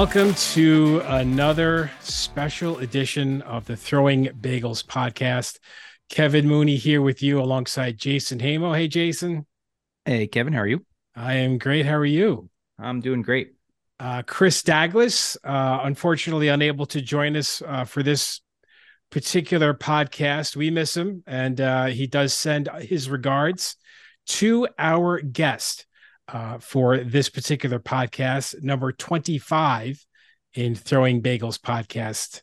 Welcome to another special edition of the Throwing Bagels podcast. Kevin Mooney here with you alongside Jason Hamo. Hey, Jason. Hey, Kevin. How are you? I am great. How are you? I'm doing great. Uh, Chris Douglas, uh, unfortunately unable to join us uh, for this particular podcast. We miss him, and uh, he does send his regards to our guest uh, for this particular podcast, number 25 in Throwing Bagels podcast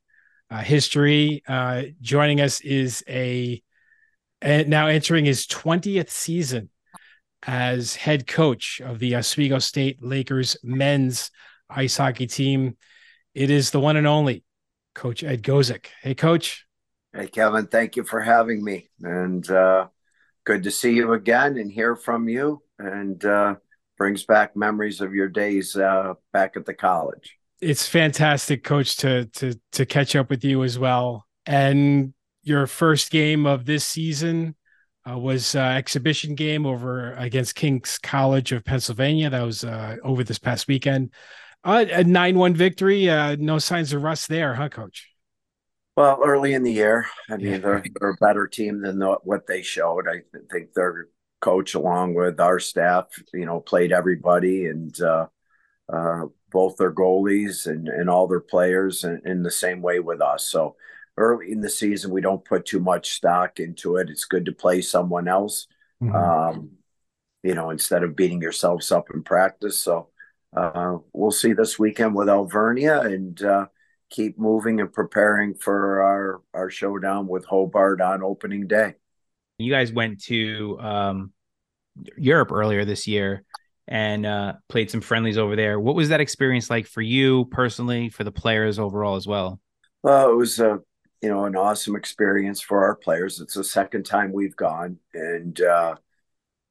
uh, history. Uh, joining us is a, now entering his 20th season as head coach of the Oswego State Lakers men's ice hockey team. It is the one and only Coach Ed Gosek. Hey, Coach. Hey, Kevin. Thank you for having me, and uh, good to see you again and hear from you. And uh, brings back memories of your days uh, back at the college. It's fantastic, Coach, to to to catch up with you as well. And your first game of this season uh, was uh, exhibition game over against King's College of Pennsylvania. That was uh, over this past weekend. Uh, a nine-one victory. Uh, no signs of rust there, huh, Coach? Well, early in the year, I mean, yeah. they're, they're, a better team than the, what they showed. I think they're coach along with our staff, you know, played everybody and uh, uh, both their goalies and, and all their players in, in, the same way with us. So early in the season, we don't put too much stock into it. It's good to play someone else, mm-hmm. um, you know, instead of beating yourselves up in practice. So uh, we'll see this weekend with Alvernia and uh, keep moving and preparing for our, our showdown with Hobart on opening day. You guys went to um, Europe earlier this year and uh, played some friendlies over there. What was that experience like for you personally, for the players overall as well? Well, it was a you know an awesome experience for our players. It's the second time we've gone, and uh,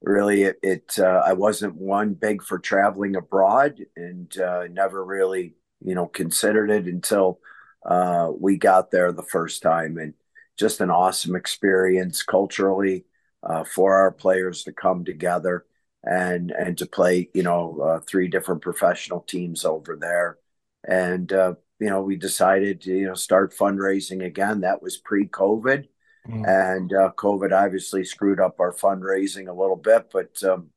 really, it, it uh, I wasn't one big for traveling abroad, and uh, never really you know considered it until uh, we got there the first time, and just an awesome experience culturally uh, for our players to come together and and to play you know uh, three different professional teams over there. And uh, you know we decided to you know start fundraising again. That was pre-covid. Mm. and uh, covid obviously screwed up our fundraising a little bit but um,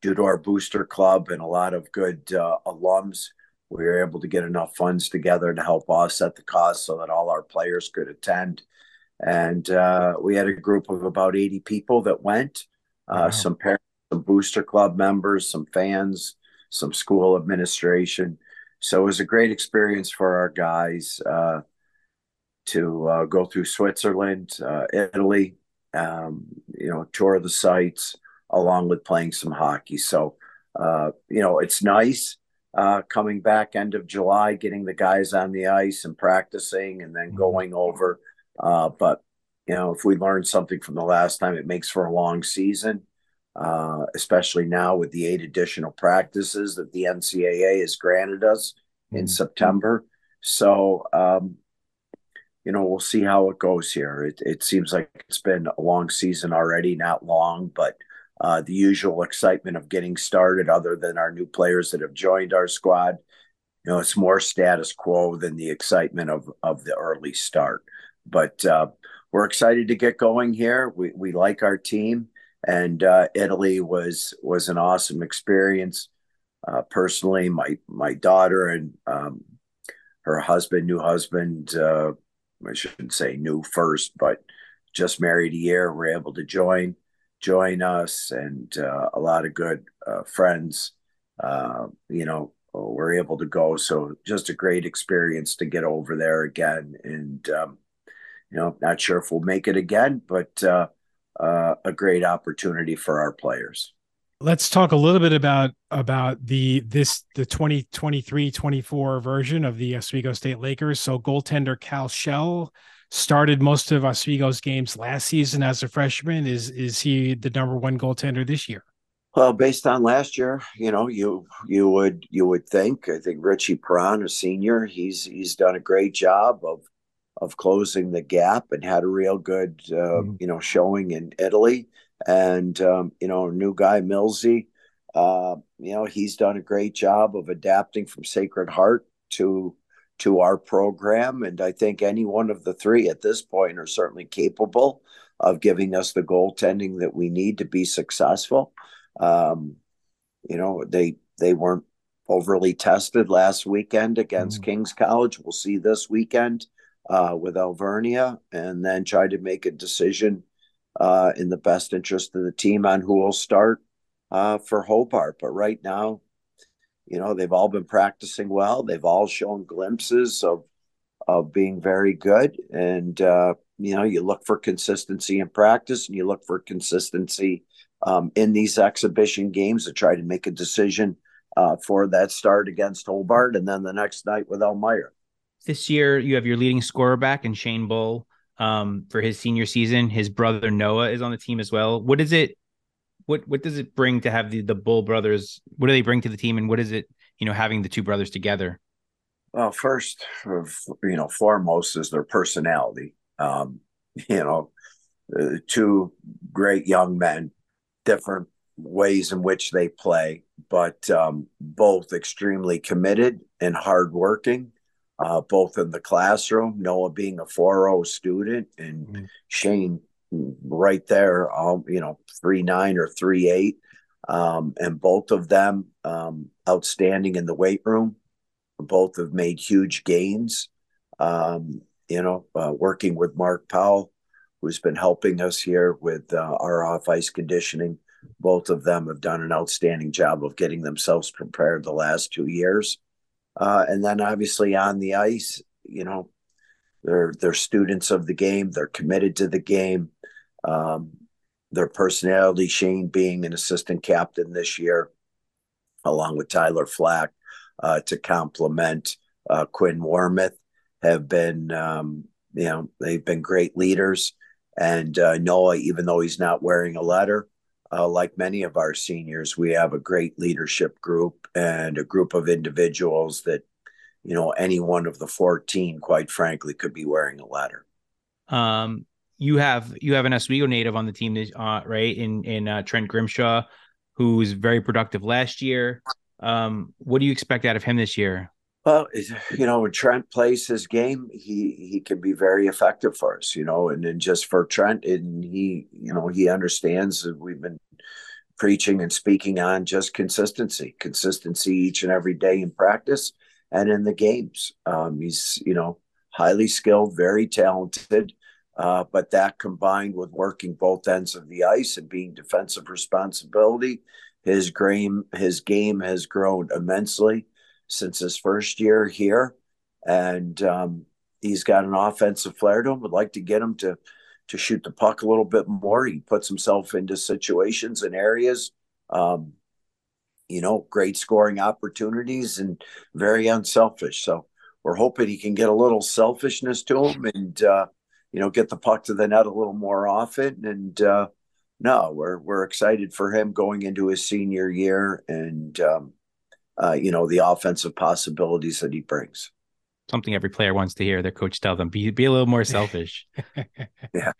due to our booster club and a lot of good uh, alums we were able to get enough funds together to help offset the cost so that all our players could attend. And uh, we had a group of about 80 people that went, uh, wow. some parents, some booster club members, some fans, some school administration. So it was a great experience for our guys uh, to uh, go through Switzerland, uh, Italy, um, you know, tour the sites along with playing some hockey. So, uh, you know, it's nice uh, coming back end of July, getting the guys on the ice and practicing, and then mm-hmm. going over. Uh, but you know, if we learn something from the last time, it makes for a long season, uh, especially now with the eight additional practices that the NCAA has granted us in mm-hmm. September. So, um, you know, we'll see how it goes here. It, it seems like it's been a long season already, not long, but uh, the usual excitement of getting started, other than our new players that have joined our squad. You know, it's more status quo than the excitement of of the early start. But uh, we're excited to get going here. We we like our team, and uh, Italy was was an awesome experience. Uh, personally, my my daughter and um, her husband, new husband, uh, I shouldn't say new first, but just married a year, were able to join join us and uh, a lot of good uh, friends uh, you know were able to go. So just a great experience to get over there again. And um, you know not sure if we'll make it again but uh, uh, a great opportunity for our players. Let's talk a little bit about about the this the 2023-24 version of the Oswego State Lakers. So goaltender Cal Shell started most of Oswego's games last season as a freshman. Is is he the number one goaltender this year? Well, based on last year, you know, you you would you would think. I think Richie Perron, a senior, he's he's done a great job of of closing the gap and had a real good uh, mm-hmm. you know showing in Italy. And um, you know, new guy Millsy, uh, you know, he's done a great job of adapting from Sacred Heart to to our program, and I think any one of the three at this point are certainly capable of giving us the goaltending that we need to be successful. Um, you know, they they weren't overly tested last weekend against mm. King's College. We'll see this weekend uh, with Alvernia, and then try to make a decision uh, in the best interest of the team on who will start uh, for Hobart. But right now, you know, they've all been practicing well. They've all shown glimpses of of being very good, and uh, you know, you look for consistency in practice, and you look for consistency um, in these exhibition games to try to make a decision uh, for that start against Hobart, and then the next night with Elmira. This year, you have your leading scorer back in Shane Bull um, for his senior season. His brother Noah is on the team as well. What is it? What what does it bring to have the the Bull brothers? What do they bring to the team, and what is it? You know, having the two brothers together. Well, first, you know, foremost is their personality. Um, you know, uh, two great young men, different ways in which they play, but um, both extremely committed and hardworking uh, both in the classroom, Noah being a 4.0 student and mm-hmm. Shane right there, um, you know, three nine or three eight, um, and both of them um, outstanding in the weight room. Both have made huge gains. Um, you know, uh, working with Mark Powell, who's been helping us here with uh, our off ice conditioning. Both of them have done an outstanding job of getting themselves prepared the last two years. Uh, and then obviously on the ice, you know, they're they're students of the game. They're committed to the game. Um, their personality, Shane being an assistant captain this year, along with Tyler Flack, uh, to complement uh, Quinn Warmouth, have been um, you know they've been great leaders. And uh, Noah, even though he's not wearing a letter, uh, like many of our seniors, we have a great leadership group and a group of individuals that, you know, any one of the 14, quite frankly, could be wearing a ladder. Um, you have you have an Oswego native on the team, uh, right? In in uh, Trent Grimshaw, who's very productive last year. Um, what do you expect out of him this year? Well, you know, when Trent plays his game, he he can be very effective for us. You know, and then just for Trent, and he, you know, he understands that we've been preaching and speaking on just consistency, consistency each and every day in practice and in the games. Um, he's, you know, highly skilled, very talented. Uh, but that combined with working both ends of the ice and being defensive responsibility, his game his game has grown immensely since his first year here, and um, he's got an offensive flair to him. Would like to get him to to shoot the puck a little bit more. He puts himself into situations and areas, um, you know, great scoring opportunities and very unselfish. So we're hoping he can get a little selfishness to him and uh, you know get the puck to the net a little more often. And uh, no, we're we're excited for him going into his senior year and. Um, uh, you know the offensive possibilities that he brings. Something every player wants to hear their coach tell them: be be a little more selfish. yeah.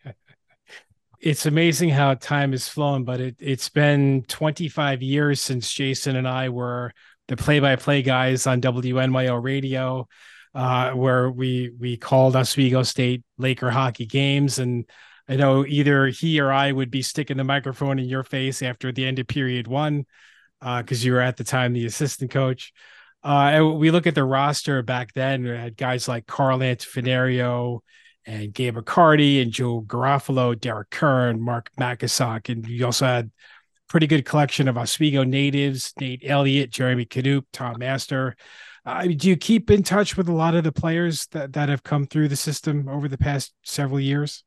It's amazing how time has flown, but it, it's been 25 years since Jason and I were the play-by-play guys on WNYO radio, uh, where we we called Oswego State Laker hockey games, and I know either he or I would be sticking the microphone in your face after the end of period one, because uh, you were at the time the assistant coach. Uh, and we look at the roster back then, we had guys like Carl Antofinerio and Gabe McCarty and Joe Garofalo, Derek Kern, Mark Makasak, and you also had pretty good collection of Oswego natives, Nate Elliott, Jeremy Canup, Tom Master. Uh, do you keep in touch with a lot of the players that, that have come through the system over the past several years?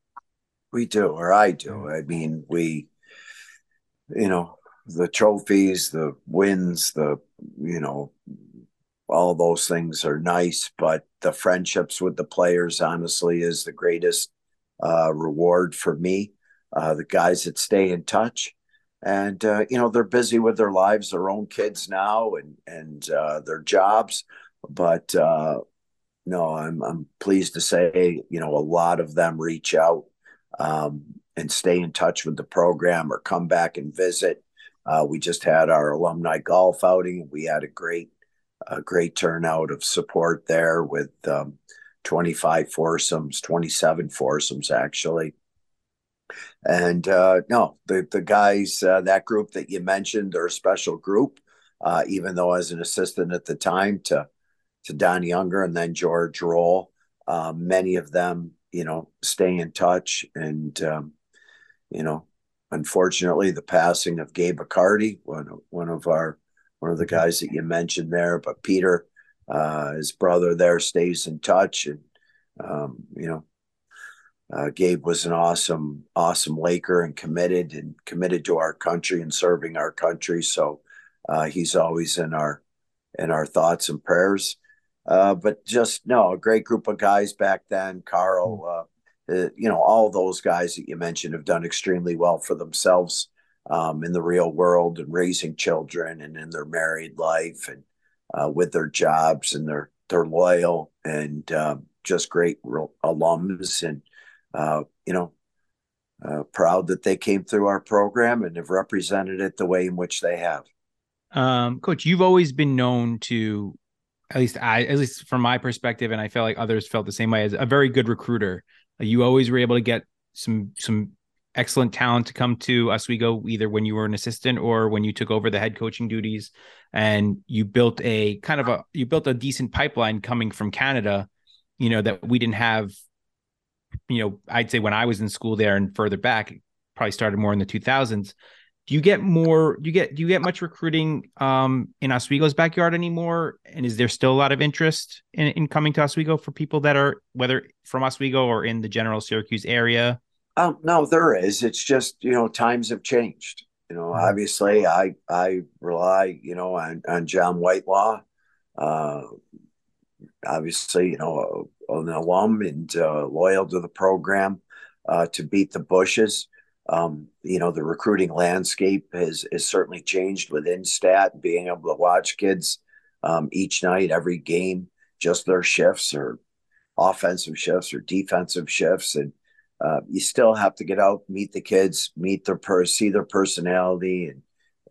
We do, or I do. I mean, we, you know, the trophies, the wins, the you know, all those things are nice, but the friendships with the players, honestly, is the greatest uh, reward for me. Uh, the guys that stay in touch, and uh, you know, they're busy with their lives, their own kids now, and and uh, their jobs. But uh, no, I'm I'm pleased to say, you know, a lot of them reach out um, and stay in touch with the program or come back and visit Uh, we just had our alumni golf outing. We had a great, a great turnout of support there with um, 25 foursomes, 27 foursomes actually. And uh, no, the the guys, uh, that group that you mentioned, they're a special group. Uh, even though as an assistant at the time to to Don Younger and then George Roll, uh, many of them, you know, stay in touch. And um, you know, unfortunately, the passing of Gabe Accardi, one one of our one of the guys that you mentioned there, but Peter, uh, his brother there, stays in touch, and um, you know, uh, Gabe was an awesome, awesome Laker and committed and committed to our country and serving our country. So uh, he's always in our in our thoughts and prayers. Uh, but just no, a great group of guys back then. Carl, hmm. uh, uh, you know, all those guys that you mentioned have done extremely well for themselves um, in the real world and raising children and in their married life and uh, with their jobs and they're they're loyal and um, just great alums and uh, you know, uh, proud that they came through our program and have represented it the way in which they have. Um, Coach, you've always been known to, at least I, at least from my perspective, and I feel like others felt the same way as a very good recruiter. You always were able to get some some excellent talent to come to Oswego, either when you were an assistant or when you took over the head coaching duties, and you built a kind of a you built a decent pipeline coming from Canada. You know that we didn't have you know, I'd say when I was in school there and further back, probably started more in the 2000s. Do you get more? Do you get do you get much recruiting um, in Oswego's backyard anymore? And is there still a lot of interest in, in coming to Oswego for people that are whether from Oswego or in the general Syracuse area? Um, no, there is. It's just you know times have changed. You know, mm-hmm. obviously, I I rely you know on on John Whitelaw. Uh, obviously, you know, an alum and uh, loyal to the program uh, to beat the bushes. Um, you know, the recruiting landscape has, has certainly changed with InStat, being able to watch kids um, each night, every game, just their shifts or offensive shifts or defensive shifts. And uh, you still have to get out, meet the kids, meet their per, see their personality and,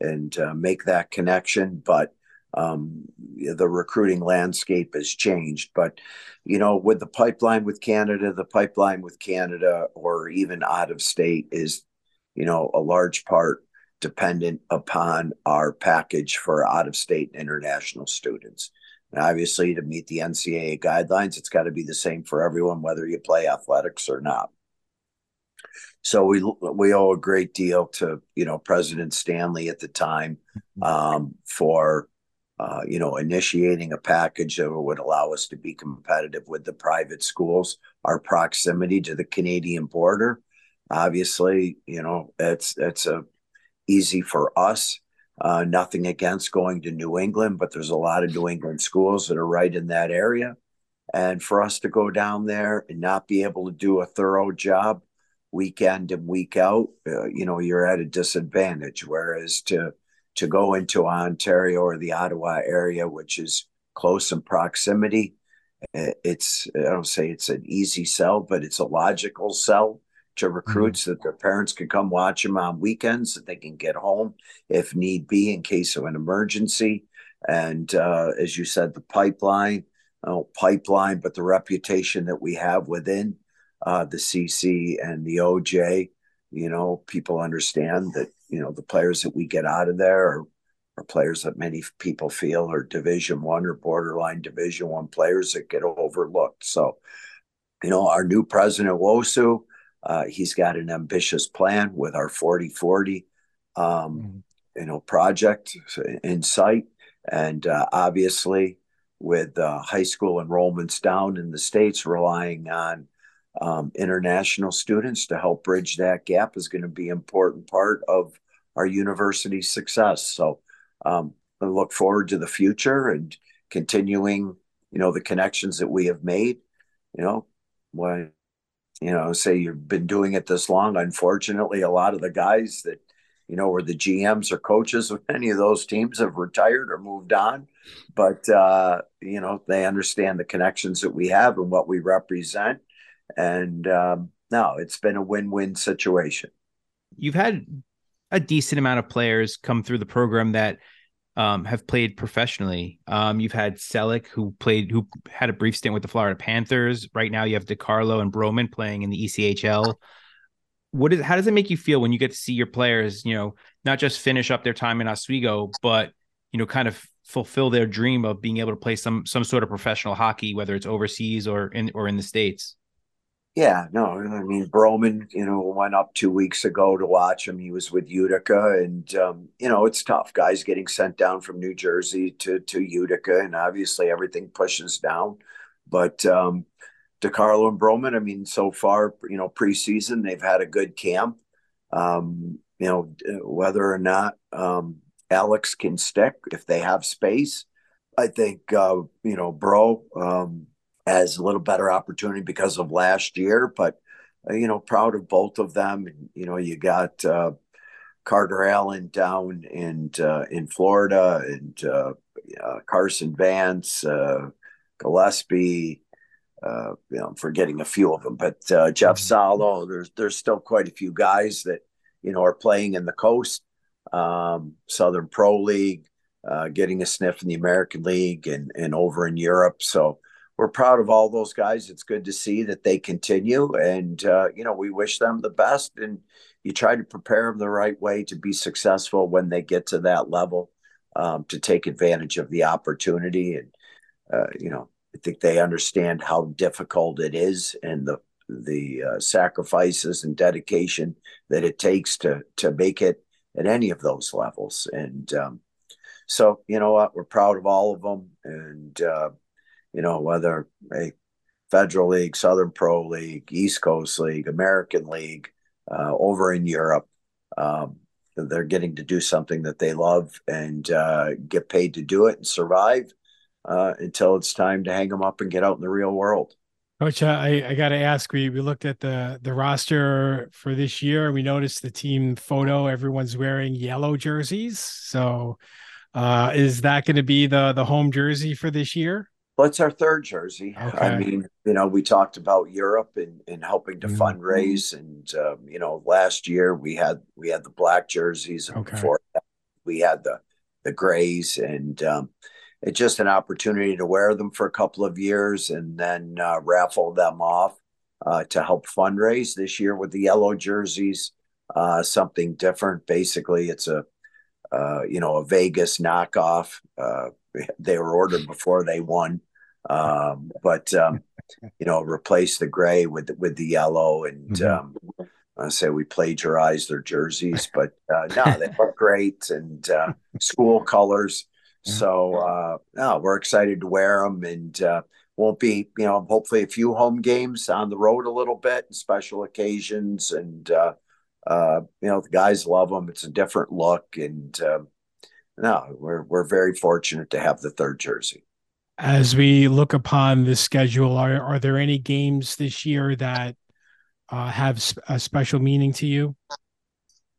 and uh, make that connection. But um, the recruiting landscape has changed. But, you know, with the pipeline with Canada, the pipeline with Canada or even out of state is, you know, a large part dependent upon our package for out of state and international students. And obviously, to meet the NCAA guidelines, it's got to be the same for everyone, whether you play athletics or not. So we we owe a great deal to you know President Stanley at the time mm-hmm. um, for uh, you know, initiating a package that would allow us to be competitive with the private schools, our proximity to the Canadian border. Obviously, you know, it's it's a easy for us. Uh, nothing against going to New England, but there's a lot of New England schools that are right in that area. And for us to go down there and not be able to do a thorough job weekend and week out, uh, you know, you're at a disadvantage. Whereas to to go into Ontario or the Ottawa area, which is close in proximity. It's, I don't say it's an easy sell, but it's a logical sell to recruits mm-hmm. that their parents can come watch them on weekends, that they can get home if need be in case of an emergency. And uh, as you said, the pipeline, oh, pipeline, but the reputation that we have within uh, the CC and the OJ, you know, people understand that you know the players that we get out of there are, are players that many people feel are division one or borderline division one players that get overlooked so you know our new president Nwosu uh, he's got an ambitious plan with our 4040 um, mm-hmm. you know project in sight and uh, obviously with uh, high school enrollments down in the states relying on um, international students to help bridge that gap is going to be an important part of our university's success. So um, I look forward to the future and continuing, you know, the connections that we have made. You know, when you know, say you've been doing it this long. Unfortunately, a lot of the guys that you know were the GMs or coaches of any of those teams have retired or moved on. But uh, you know, they understand the connections that we have and what we represent. And um, no, it's been a win-win situation. You've had a decent amount of players come through the program that um, have played professionally. Um, you've had Celek, who played, who had a brief stint with the Florida Panthers. Right now, you have DeCarlo and Broman playing in the ECHL. What is? How does it make you feel when you get to see your players, you know, not just finish up their time in Oswego, but you know, kind of fulfill their dream of being able to play some some sort of professional hockey, whether it's overseas or in or in the states? Yeah, no, I mean Broman, you know, went up two weeks ago to watch him. He was with Utica, and um, you know, it's tough. Guys getting sent down from New Jersey to to Utica, and obviously everything pushes down. But um, DeCarlo and Broman, I mean, so far, you know, preseason they've had a good camp. Um, you know, whether or not um, Alex can stick if they have space, I think uh, you know, Bro. Um, has a little better opportunity because of last year. But uh, you know, proud of both of them. You know, you got uh, Carter Allen down in uh, in Florida, and uh, Carson Vance, uh, Gillespie. Uh, you know, I'm forgetting a few of them, but Jeff mm-hmm. Salo. There's there's still quite a few guys that you know are playing in the coast, um, Southern Pro League, getting a sniff in the American League, and and over in Europe. So we're proud of all those guys. It's good to see that they continue, and uh, you know we wish them the best. And you try to prepare them the right way to be successful when they get to that level, um, to take advantage of the opportunity. And uh, you know, I think they understand how difficult it is and the the uh, sacrifices and dedication that it takes to to make it at any of those levels. And um, so, you know what, we're proud of all of them, and uh, you know, whether a Federal League, Southern Pro League, East Coast League, American League, uh, over in Europe. Um, they're getting to do something that they love and uh, get paid to do it and survive uh, until it's time to hang them up and get out in the real world. Coach, I, I got to ask. We we looked at the the roster for this year, we noticed the team photo. Everyone's wearing yellow jerseys. So, uh, is that going to be the the home jersey for this year? Well, it's our third jersey. Okay. I mean, you know, we talked about Europe and, and helping to mm-hmm. fundraise, and um, you know, last year we had we had the black jerseys, and okay. before that, we had the the grays, and um, it's just an opportunity to wear them for a couple of years and then uh, raffle them off uh, to help fundraise. This year with the yellow jerseys, uh, something different. Basically, it's a uh, you know a Vegas knockoff uh, they were ordered before they won. Um, but um, you know, replace the gray with with the yellow, and mm-hmm. um, I say we plagiarized their jerseys, but uh, no, they look great and uh, school colors. So uh, no, we're excited to wear them, and uh, won't be you know hopefully a few home games on the road a little bit, and special occasions, and uh, uh, you know the guys love them. It's a different look, and um, no, we're we're very fortunate to have the third jersey. As we look upon the schedule, are are there any games this year that uh, have a special meaning to you?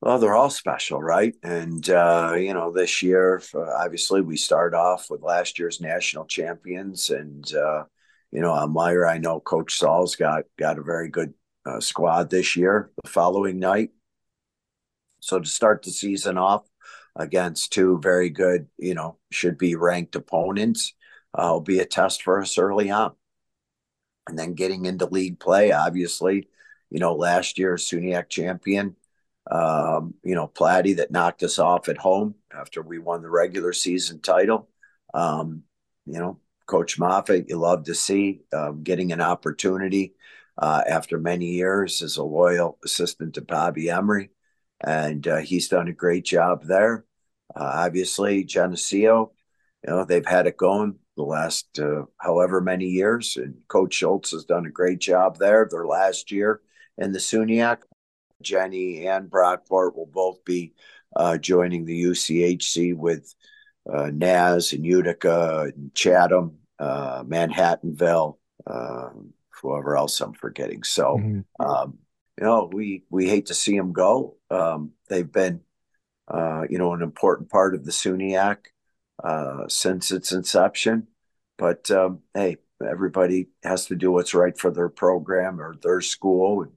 Well, they're all special, right? And uh, you know, this year, obviously, we start off with last year's national champions, and uh, you know, Elmira, I know Coach Saul's got got a very good uh, squad this year. The following night, so to start the season off, against two very good, you know, should be ranked opponents uh, will be a test for us early on. And then getting into league play, obviously, you know, last year SUNYAC champion, um, you know, Platte that knocked us off at home after we won the regular season title. Um, you know, Coach Moffat, you love to see um, getting an opportunity uh, after many years as a loyal assistant to Bobby Emery and uh, he's done a great job there. Uh, obviously, Geneseo, you know, they've had it going the last uh, however many years, and Coach Schultz has done a great job there. Their last year in the SUNYAC, Jenny and Brockport will both be uh, joining the UCHC with uh, Naz and Utica and Chatham, uh, Manhattanville, um, whoever else I'm forgetting. So, mm-hmm. um, you know, we we hate to see them go. Um, they've been, uh, you know, an important part of the SUNYAC uh, since its inception. But um, hey, everybody has to do what's right for their program or their school, and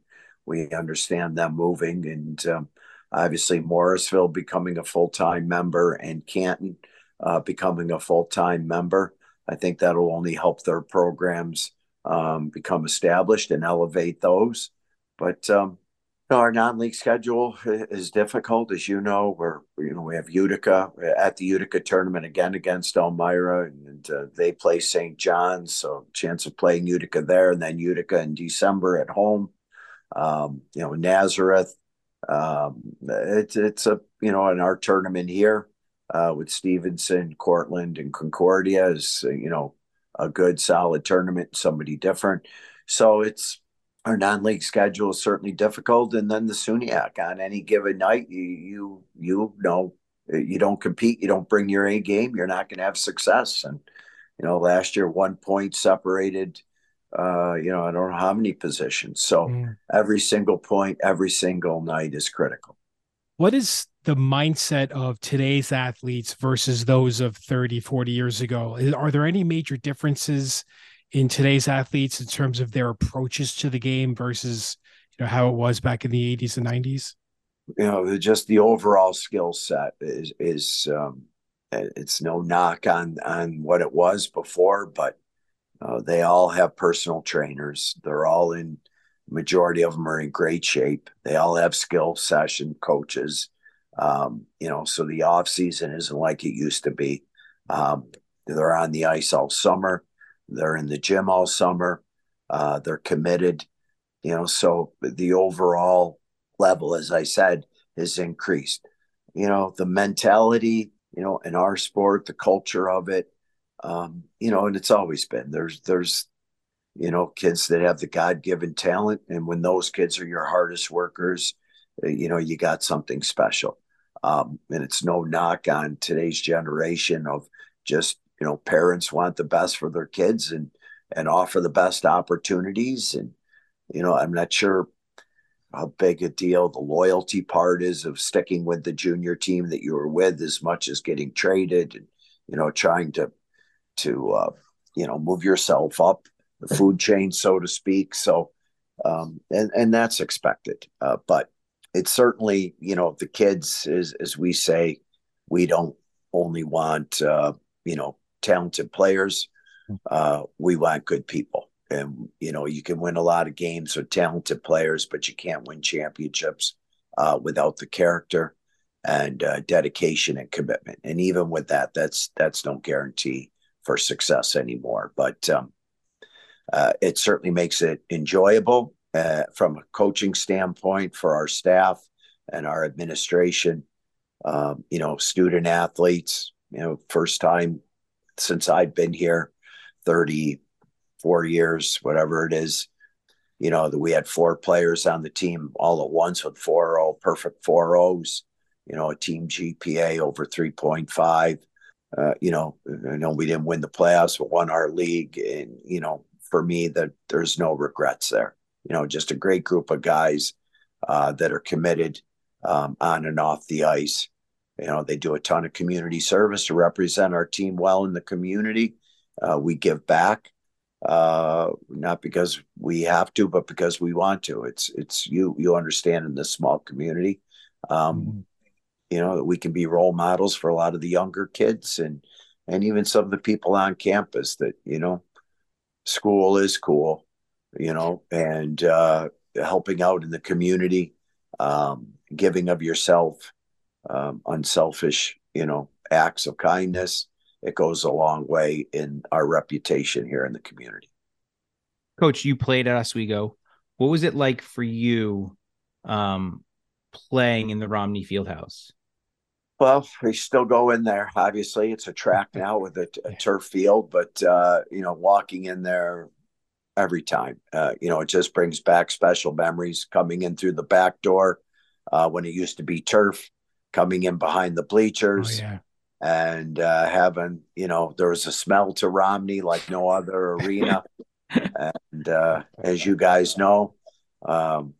we understand them moving. And um, Obviously, Morrisville becoming a full time member and Canton uh, becoming a full time member. I think that'll only help their programs um, become established and elevate those. But um, our non-league schedule is difficult, as you know. We're you know we have Utica at the Utica tournament again against Elmira, and uh, they play St. John's, so chance of playing Utica there, and then Utica in December at home. Um, you know Nazareth. Um, it's it's a you know in our tournament here uh, with Stevenson, Cortland, and Concordia is you know a good solid tournament, somebody different. So it's our non-league schedule is certainly difficult, and then the SUNYAC on any given night, you you you know you don't compete, you don't bring your A game, you're not going to have success. And you know, last year one point separated, uh, you know, I don't know how many positions. So mm. every single point, every single night is critical. What is the mindset of today's athletes versus those of 30, 40 years ago? Are there any major differences in today's athletes in terms of their approaches to the game versus you know how it was back in the 80s and 90s? You know, just the overall skill set is is um, it's no knock on on what it was before, but uh, they all have personal trainers. They're all in majority of them are in great shape. They all have skill session coaches. Um, you know, so the off season isn't like it used to be. Um, they're on the ice all summer. They're in the gym all summer. Uh, they're committed. You know, so the overall level, as I said, has increased. You know, the mentality, you know, in our sport, the culture of it, um, you know, and it's always been there's there's you know kids that have the god-given talent and when those kids are your hardest workers uh, you know you got something special um, and it's no knock on today's generation of just you know parents want the best for their kids and and offer the best opportunities and you know i'm not sure how big a deal the loyalty part is of sticking with the junior team that you were with as much as getting traded and you know trying to to uh, you know move yourself up the food chain so to speak. So um, and and that's expected. Uh, but it's certainly you know the kids as as we say we don't only want uh, you know talented players. Uh, we want good people. And, you know, you can win a lot of games with talented players, but you can't win championships uh, without the character and uh, dedication and commitment. And even with that, that's that's no guarantee for success anymore. But um, uh, it certainly makes it enjoyable uh, from a coaching standpoint for our staff and our administration. Um, you know, student athletes. You know, first time since I've been here, 34 years, whatever it is. You know, that we had four players on the team all at once with four oh perfect four O's, you know, a team GPA over 3.5. Uh, you know, I know we didn't win the playoffs, but won our league. And, you know, for me, that there's no regrets there. You know, just a great group of guys uh, that are committed um, on and off the ice. You know, they do a ton of community service to represent our team well in the community. Uh, we give back, uh, not because we have to, but because we want to. It's it's you you understand in this small community, um, mm-hmm. you know, we can be role models for a lot of the younger kids and and even some of the people on campus that you know, school is cool, you know, and uh, helping out in the community, um, giving of yourself um, unselfish, you know, acts of kindness, it goes a long way in our reputation here in the community. Coach, you played at Oswego. What was it like for you um, playing in the Romney Fieldhouse? Well, we still go in there. Obviously, it's a track now with a, a turf field, but uh, you know, walking in there every time, uh, you know, it just brings back special memories. Coming in through the back door uh, when it used to be turf, coming in behind the bleachers. Oh, yeah. And uh, having, you know, there was a smell to Romney like no other arena. and uh, as you guys know, um,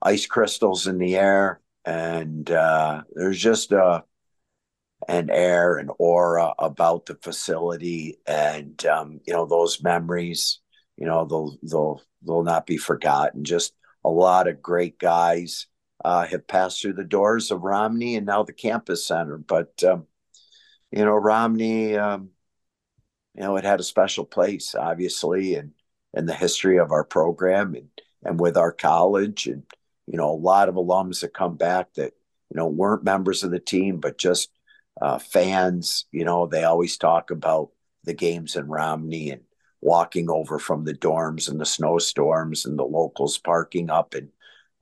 ice crystals in the air, and uh, there's just a uh, an air and aura about the facility, and um, you know those memories. You know they'll they'll they'll not be forgotten. Just a lot of great guys uh, have passed through the doors of Romney and now the campus center. But um, you know, Romney, um, you know, it had a special place, obviously, in in the history of our program and and with our college, and you know, a lot of alums that come back that you know weren't members of the team, but just uh, fans. You know, they always talk about the games in Romney and walking over from the dorms and the snowstorms and the locals parking up in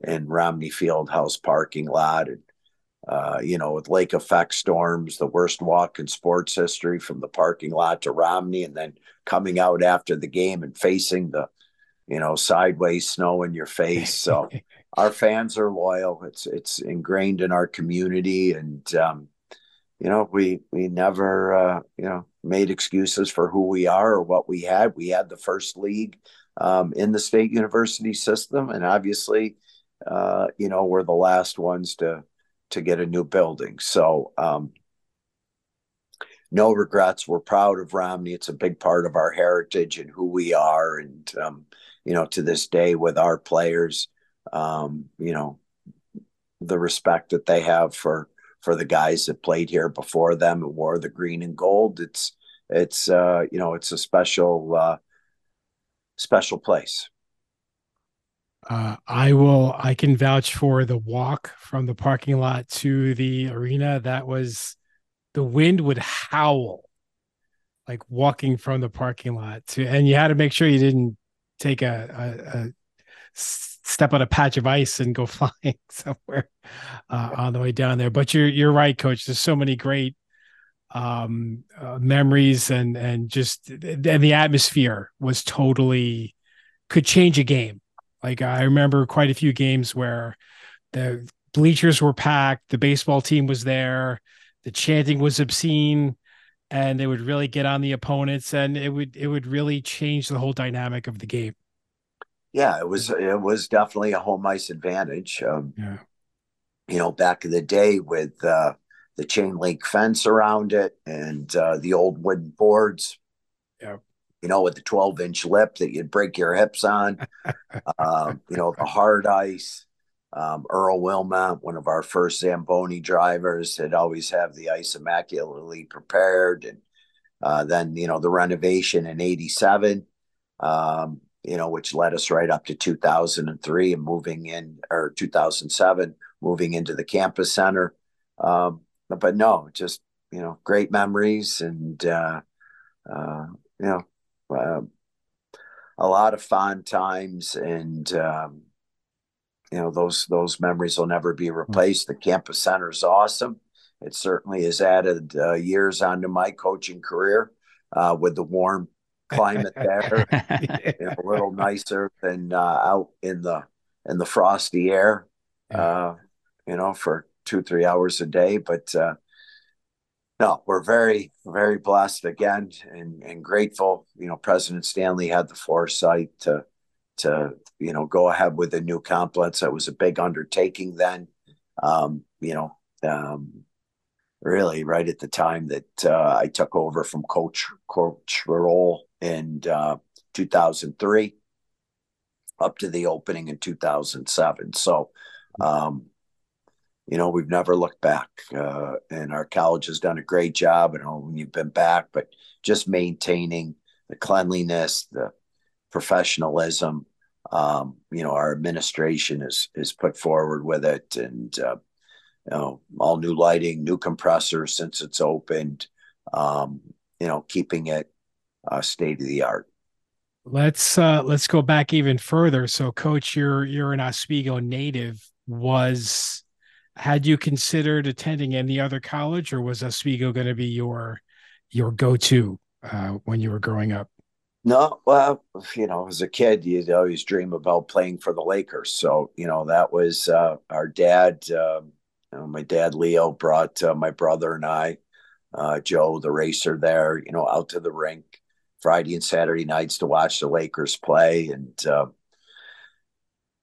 in Romney Fieldhouse parking lot and uh, you know, with lake effect storms, the worst walk in sports history from the parking lot to Romney, and then coming out after the game and facing the, you know, sideways snow in your face. So our fans are loyal. It's it's ingrained in our community, and um, you know, we we never uh, you know made excuses for who we are or what we had. We had the first league um, in the state university system, and obviously, uh, you know, we're the last ones to to get a new building. So, um, no regrets. We're proud of Romney. It's a big part of our heritage and who we are. And, um, you know, to this day with our players, um, you know, the respect that they have for, for the guys that played here before them and wore the green and gold. It's, it's, uh, you know, it's a special, uh, special place. Uh, I will. I can vouch for the walk from the parking lot to the arena. That was the wind would howl, like walking from the parking lot to, and you had to make sure you didn't take a, a, a step on a patch of ice and go flying somewhere uh, on the way down there. But you're you're right, coach. There's so many great um, uh, memories and and just and the atmosphere was totally could change a game like I remember quite a few games where the bleachers were packed, the baseball team was there, the chanting was obscene, and they would really get on the opponents, and it would it would really change the whole dynamic of the game. Yeah, it was it was definitely a home ice advantage. Um, yeah, you know, back in the day with uh, the chain link fence around it and uh, the old wooden boards. Yeah you know, with the 12 inch lip that you'd break your hips on, um, you know, the hard ice. Um, Earl Wilmot, one of our first Zamboni drivers, had always have the ice immaculately prepared. And uh, then, you know, the renovation in 87, um, you know, which led us right up to 2003 and moving in, or 2007, moving into the campus center. Um, but no, just, you know, great memories and, uh, uh, you know, uh, a lot of fond times, and um, you know those those memories will never be replaced. The campus center is awesome. It certainly has added uh, years onto my coaching career uh, with the warm climate there, you know, a little nicer than uh, out in the in the frosty air. Uh, you know, for two three hours a day, but uh, no, we're very, very blessed again and, and grateful. You know, President Stanley had the foresight to to you know go ahead with the new complex. That was a big undertaking then. Um, you know, um, really right at the time that uh, I took over from coach coach Roll in uh, 2003 up to the opening in 2007. So um, you know, we've never looked back. Uh, and our college has done a great job. Know when you've been back, but just maintaining the cleanliness, the professionalism. Um, you know, our administration is is put forward with it, and uh, you know, all new lighting, new compressors since it's opened. Um, you know, keeping it uh, state of the art. Let's uh, let's go back even further. So, Coach, you're you're an Oswego native. Was had you considered attending any other college, or was Oswego going to be your your go to uh, when you were growing up? No, well, you know, as a kid, you'd always dream about playing for the Lakers. So, you know, that was uh, our dad. Uh, you know, my dad Leo brought uh, my brother and I, uh, Joe, the racer, there. You know, out to the rink Friday and Saturday nights to watch the Lakers play, and uh,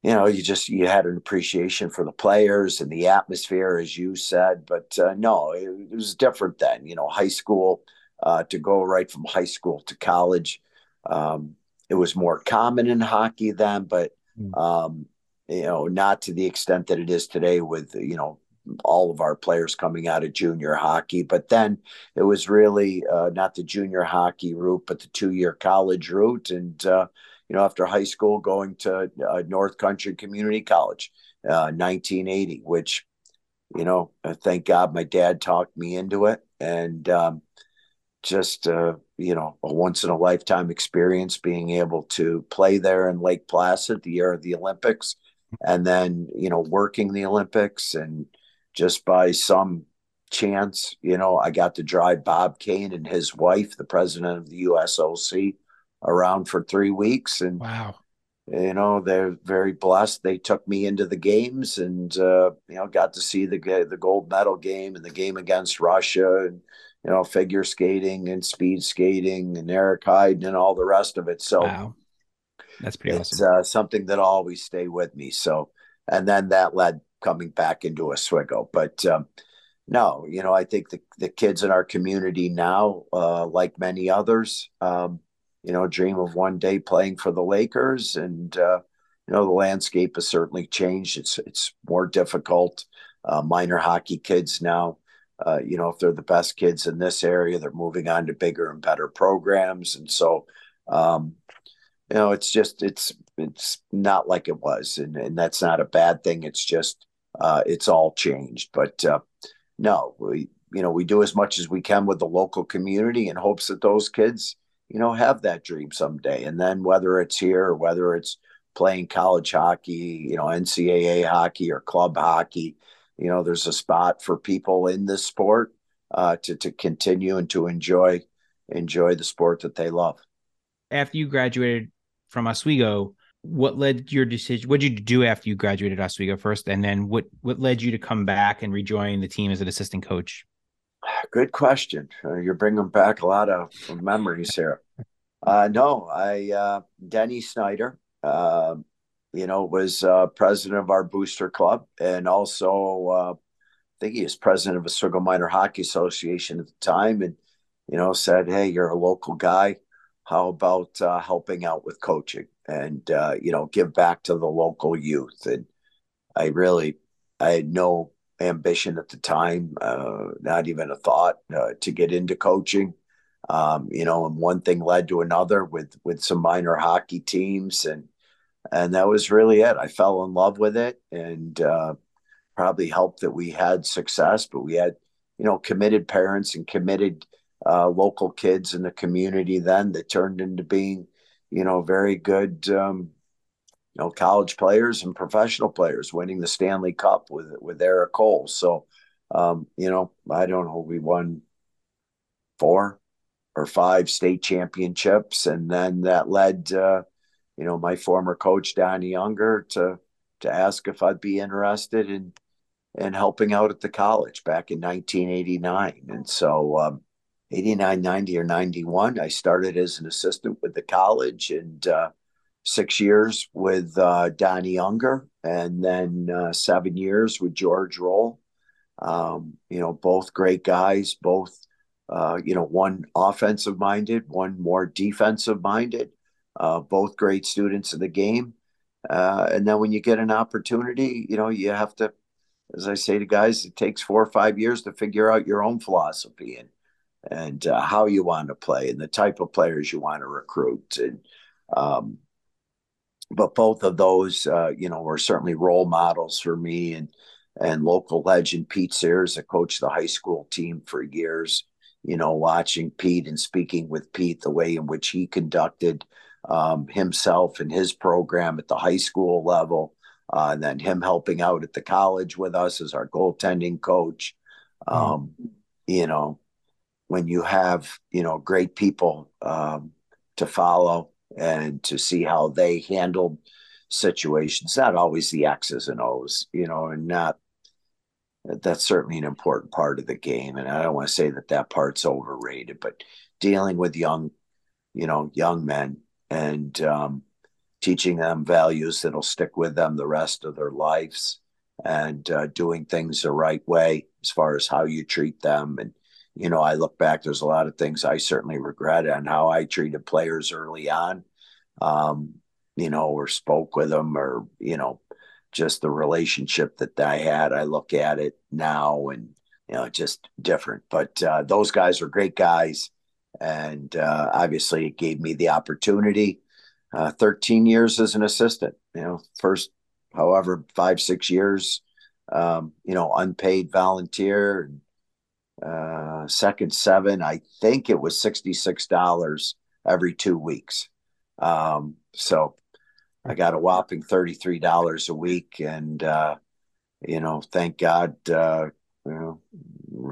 you know, you just you had an appreciation for the players and the atmosphere, as you said. But uh, no, it, it, was different then. You know, high school uh, to go right from high school to college. Um, it was more common in hockey then, but hmm. um, you know, not to the extent that it is today with, you know, all of our players coming out of junior hockey. But then it was really uh, not the junior hockey route, but the two year college route. And, uh, you know, after high school, going to uh, North Country Community College, 1980, uh, which, you know, uh, thank God my dad talked me into it. And um, just, uh, you know, a once in a lifetime experience being able to play there in Lake Placid the year of the Olympics and then you know working the olympics and just by some chance you know i got to drive bob kane and his wife the president of the usoc around for three weeks and wow you know they're very blessed they took me into the games and uh, you know got to see the the gold medal game and the game against russia and you know figure skating and speed skating and eric Heiden and all the rest of it so wow. That's pretty it's, awesome. Uh, something that always stay with me. So, and then that led coming back into Oswego. But um, no, you know, I think the, the kids in our community now, uh, like many others, um, you know, dream of one day playing for the Lakers. And, uh, you know, the landscape has certainly changed. It's, it's more difficult. Uh, minor hockey kids now, uh, you know, if they're the best kids in this area, they're moving on to bigger and better programs. And so, um, you know it's just it's it's not like it was and, and that's not a bad thing it's just uh, it's all changed but uh, no we you know we do as much as we can with the local community in hopes that those kids you know have that dream someday and then whether it's here or whether it's playing college hockey you know ncaa hockey or club hockey you know there's a spot for people in this sport uh, to to continue and to enjoy enjoy the sport that they love after you graduated from Oswego, what led your decision? What did you do after you graduated Oswego first, and then what what led you to come back and rejoin the team as an assistant coach? Good question. Uh, you're bringing back a lot of memories here. Uh, no, I uh, Denny Snyder, uh, you know, was uh, president of our booster club, and also uh, I think he was president of a Circle Minor Hockey Association at the time, and you know, said, "Hey, you're a local guy how about helping out with coaching and you know give back to the local youth and i really i had no ambition at the time uh, not even a thought uh, to get into coaching. Um, you know and one thing led to another with with some minor hockey teams and and that was really it. I fell in love with it and uh, probably helped that we had success but we had you know committed parents and committed uh, local kids in the community then that turned into being, you know, very good, um, you know, college players and professional players winning the Stanley Cup with with Eric Cole. So, um, you know, I don't know, we won four or five state championships, and then that led, uh, you know, my former coach Donnie Unger to to ask if I'd be interested in in helping out at the college back in 1989, and so. Um, 89, 90, or 91. I started as an assistant with the college and uh, six years with uh, Donnie Unger, and then uh, seven years with George Roll. Um, you know, both great guys, both, uh, you know, one offensive minded, one more defensive minded, uh, both great students of the game. Uh, and then when you get an opportunity, you know, you have to, as I say to guys, it takes four or five years to figure out your own philosophy. And and uh, how you want to play and the type of players you want to recruit. And um, but both of those, uh, you know, were certainly role models for me and and local legend Pete Sears, that coached the high school team for years. You know, watching Pete and speaking with Pete, the way in which he conducted um, himself and his program at the high school level, uh, and then him helping out at the college with us as our goaltending coach. Mm-hmm. Um, mm-hmm. You know, when you have you know great people um, to follow and to see how they handled situations not always the x's and o's you know and not that's certainly an important part of the game and i don't want to say that that part's overrated but dealing with young you know young men and um, teaching them values that'll stick with them the rest of their lives and uh, doing things the right way as far as how you treat them and you know, I look back, there's a lot of things I certainly regret on how I treated players early on, um, you know, or spoke with them or, you know, just the relationship that I had. I look at it now and you know just different. But uh, those guys are great guys, and uh, obviously it gave me the opportunity. Uh, 13 years as an assistant. You know, first, however, five six years. Um, you know, unpaid volunteer. Uh, second seven, I think it was sixty six dollars every two weeks. Um, so I got a whopping $33 a week. And, uh, you know, thank God, uh, you know,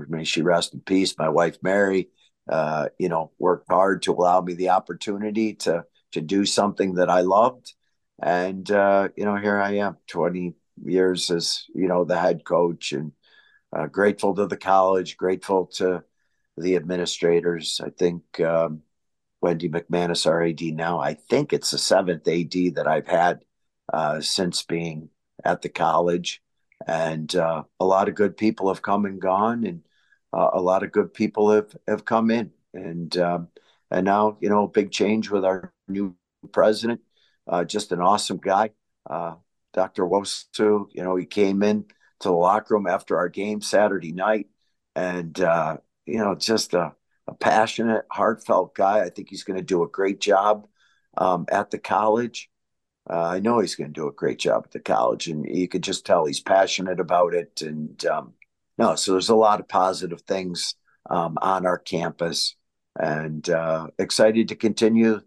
may she rest in peace. My wife, Mary, uh, you know, worked hard to allow me the opportunity to, to do something that I loved. And, uh, you know, here I am 20 years as, you know, the head coach and uh, grateful to the college, grateful to the administrators. I think, um, Wendy McManus, our AD now. I think it's the seventh AD that I've had uh, since being at the college. And uh, a lot of good people have come and gone, and uh, a lot of good people have, have come in. And um, and now, you know, big change with our new president, uh, just an awesome guy. Uh, Dr. Nwosu, you know, he came in to the locker room after our game Saturday night, and uh, you know, just a a passionate, heartfelt guy. I think he's going to do a great job um, at the college. Uh, I know he's going to do a great job at the college, and you could just tell he's passionate about it. And um, no, so there's a lot of positive things um, on our campus, and uh, excited to continue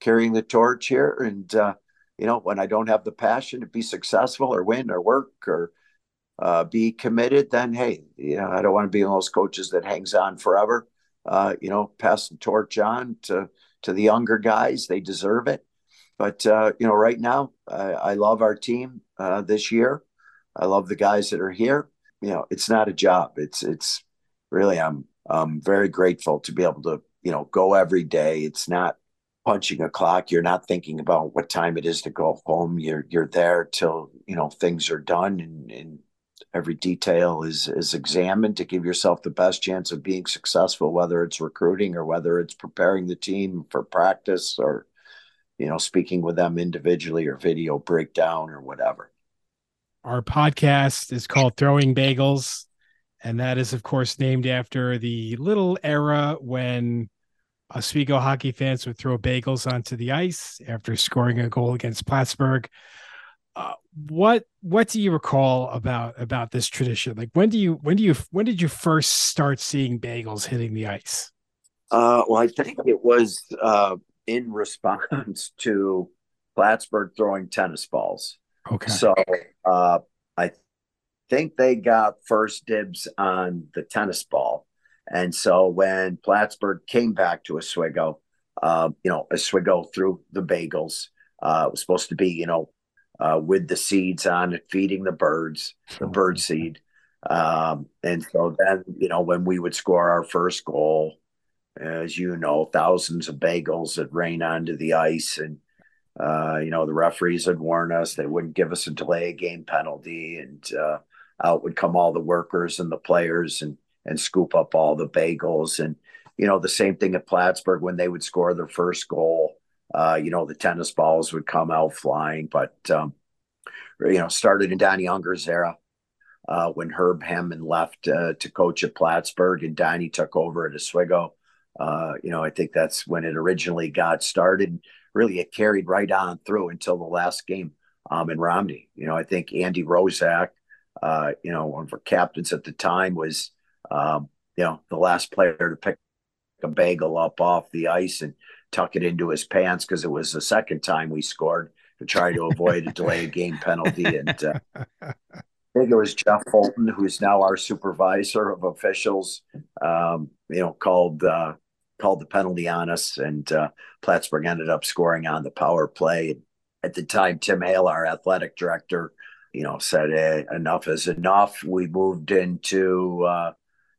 carrying the torch here. And uh, you know, when I don't have the passion to be successful or win or work or uh, be committed, then hey, you know, I don't want to be one of those coaches that hangs on forever uh, you know, pass the torch on to to the younger guys. They deserve it. But uh, you know, right now, I, I love our team uh, this year. I love the guys that are here. You know, it's not a job. It's it's really I'm I'm very grateful to be able to you know go every day. It's not punching a clock. You're not thinking about what time it is to go home. You're you're there till you know things are done and, and every detail is is examined to give yourself the best chance of being successful whether it's recruiting or whether it's preparing the team for practice or you know speaking with them individually or video breakdown or whatever our podcast is called throwing bagels and that is of course named after the little era when Oswego hockey fans would throw bagels onto the ice after scoring a goal against Plattsburgh. Uh, what what do you recall about about this tradition? Like when do you when do you when did you first start seeing bagels hitting the ice? Uh, well, I think it was uh, in response to Plattsburgh throwing tennis balls. Okay. So uh, I think they got first dibs on the tennis ball, and so when Plattsburgh came back to Oswego, uh, you know, Oswego threw the bagels. Uh, it was supposed to be, you know, uh, with the seeds on it, feeding the birds, the bird seed. Um, and so then, you know, when we would score our first goal, as you know, thousands of bagels that rain onto the ice. And, uh, you know, the referees would warn us they wouldn't give us a delay game penalty. And uh, out would come all the workers and the players and, and scoop up all the bagels. And, you know, the same thing at Plattsburgh when they would score their first goal uh, you know, the tennis balls would come out flying. But, um, you know, started in Donnie Unger's era uh, when Herb Hammond left uh, to coach at Plattsburgh and Donnie took over at Oswego. Uh, you know, I think that's when it originally got started. Really, it carried right on through until the last game um, in Romney. You know, I think Andy Rozak, uh, you know, one of our captains at the time was, um, you know, the last player to pick a bagel up off the ice and tuck it into his pants because it was the second time we scored to try to avoid a delay game penalty. And uh, I think it was Jeff Fulton, who's now our supervisor of officials, um, you know, called uh, called the penalty on us, and uh, Plattsburgh ended up scoring on the power play. At the time, Tim Hale, our athletic director, you know, said eh, enough is enough. We moved into uh,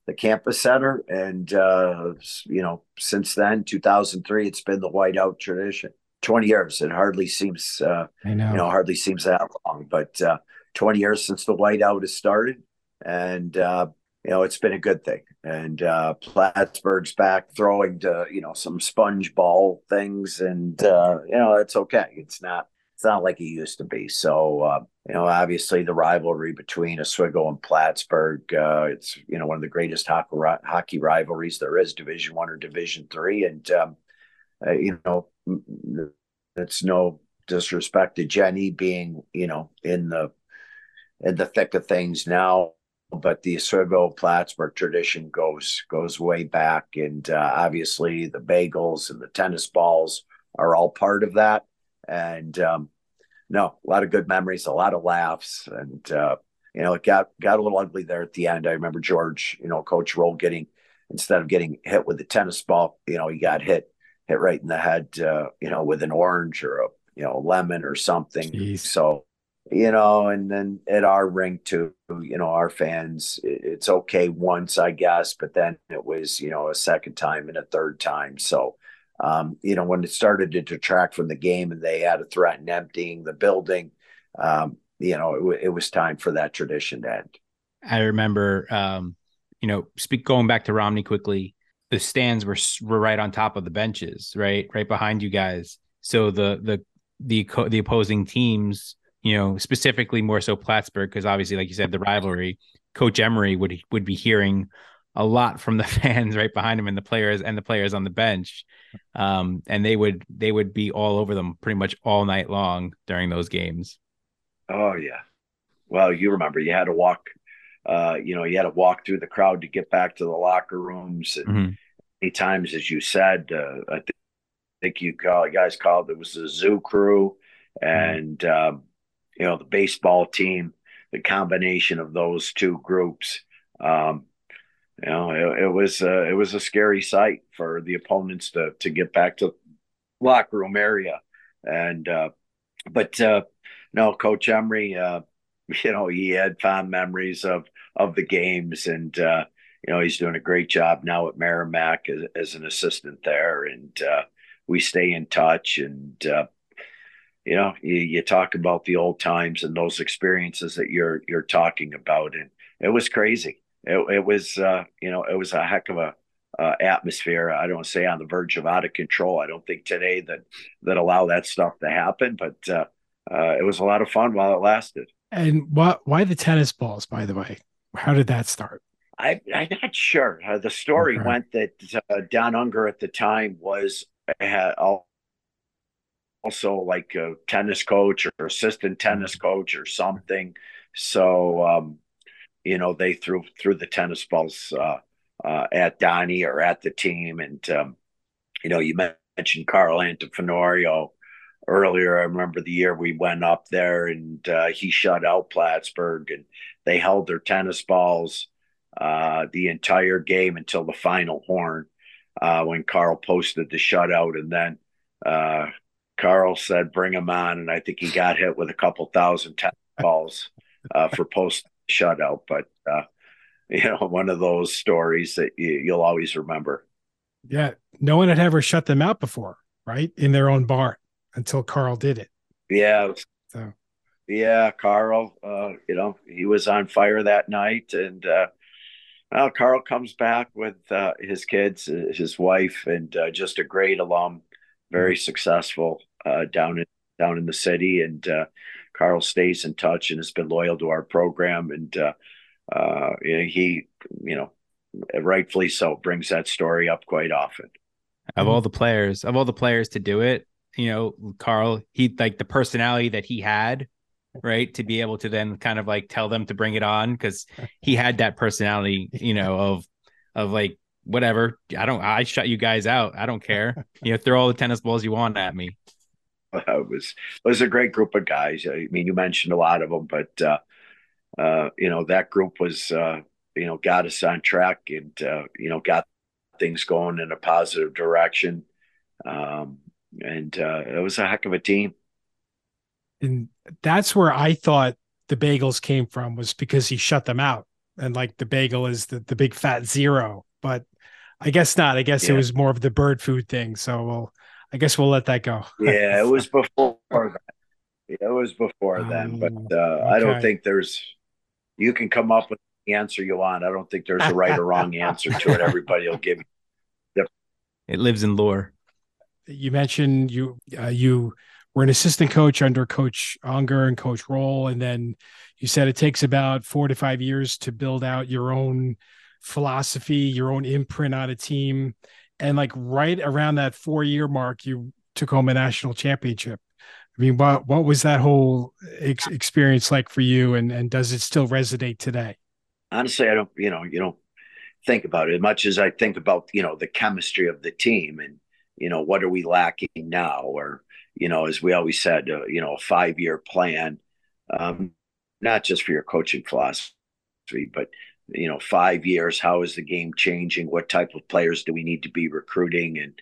the campus center. And, uh, you know, since then, 2003, it's been the whiteout tradition. 20 years. It hardly seems, uh, I know. you know, hardly seems that long, but uh, 20 years since the whiteout has started. And, uh, you know, it's been a good thing. And uh, Plattsburgh's back throwing to, you know, some sponge ball things. And, uh, you know, it's okay. It's not, it's not like it used to be. So, uh, you know, obviously the rivalry between Oswego and Plattsburgh, uh, it's, you know, one of the greatest hockey, hockey rivalries there is, Division One or Division Three. And, um, uh, you know, it's no disrespect to Jenny being, you know, in the, in the thick of things now. But the Oswego Plattsburgh tradition goes goes way back, and uh, obviously the bagels and the tennis balls are all part of that and um, no, a lot of good memories, a lot of laughs, and uh, you know, it got got a little ugly there at the end. I remember George, you know, Coach Roll getting instead of getting hit with the tennis ball, you know, he got hit hit right in the head, uh, you know, with an orange or a you know lemon or something. Jeez. So you know, and then at our ring too, you know, our fans, it's okay once, I guess, but then it was, you know, a second time and a third time. So, um, you know, when it started to detract from the game and they had to threaten emptying the building, um, you know, it, it, was time for that tradition to end. I remember, um, you know, speak going back to Romney quickly. The stands were were right on top of the benches, right, right behind you guys. So the the the the opposing teams, you know, specifically more so Plattsburgh, because obviously, like you said, the rivalry. Coach Emery would would be hearing a lot from the fans right behind him and the players and the players on the bench um, and they would they would be all over them pretty much all night long during those games oh yeah well you remember you had to walk uh, you know you had to walk through the crowd to get back to the locker rooms and mm-hmm. many times as you said uh, i th- think you call guys called it was the zoo crew mm-hmm. and mm-hmm. um, you know the baseball team the combination of those two groups um, you know, it, it was uh, it was a scary sight for the opponents to to get back to locker room area, and uh, but uh, no, Coach Emery, uh, you know, he had fond memories of of the games, and uh, you know, he's doing a great job now at Merrimack as, as an assistant there, and uh, we stay in touch, and you know, you, you talk about the old times and those experiences that you're you're talking about, and it was crazy it, it was uh, you know it was a heck of a uh, atmosphere. I don't say on the verge of out of control. I don't think today that that allow that stuff to happen, but uh, uh, it was a lot of fun while it lasted. And what? Why the tennis balls? By the way, how did that start? I, am not sure. Uh, the story okay. went that uh, Don Unger at the time was had also like a tennis coach or assistant tennis coach or something. So um, you know, they threw threw the tennis balls uh, uh, at Donnie or at the team. And um, you know, you mentioned Carl Antofenorio earlier. I remember the year we went up there and uh, he shut out Plattsburgh, and they held their tennis balls uh, the entire game until the final horn uh, when Carl posted the shutout, and then. Uh, Carl said, "Bring him on," and I think he got hit with a couple thousand tennis balls for post shutout, but uh, you know, one of those stories that you, will always remember. Yeah, no one had ever shut them out before, right? In their own barn until Carl did it. Yeah. So. Yeah, Carl. Uh, you know, he was on fire that night, and uh, well, Carl comes back with uh, his kids, his wife, and uh, just a great alum, very mm-hmm. successful uh, down in down in the city, and uh, Carl stays in touch and has been loyal to our program, and uh, uh, he, you know, rightfully so, brings that story up quite often. Of all the players, of all the players to do it, you know, Carl, he like the personality that he had, right, to be able to then kind of like tell them to bring it on because he had that personality, you know, of of like whatever. I don't. I shut you guys out. I don't care. You know, throw all the tennis balls you want at me. it was it was a great group of guys. I mean, you mentioned a lot of them, but uh, uh, you know that group was uh, you know got us on track and uh, you know got things going in a positive direction. Um, and uh, it was a heck of a team. And that's where I thought the bagels came from was because he shut them out, and like the bagel is the the big fat zero, but. I guess not. I guess yeah. it was more of the bird food thing. So we'll I guess we'll let that go. yeah, it was before that. Yeah, it was before then, but uh, okay. I don't think there's. You can come up with the answer you want. I don't think there's a right or wrong answer to it. Everybody will give you. It lives in lore. You mentioned you uh, you were an assistant coach under Coach Unger and Coach Roll, and then you said it takes about four to five years to build out your own philosophy, your own imprint on a team, and like right around that four year mark, you took home a national championship. I mean, what what was that whole ex- experience like for you, and and does it still resonate today? Honestly, I don't. You know, you don't think about it as much as I think about you know the chemistry of the team and you know what are we lacking now, or you know, as we always said, uh, you know, a five year plan, um, not just for your coaching philosophy, but you know, five years. How is the game changing? What type of players do we need to be recruiting and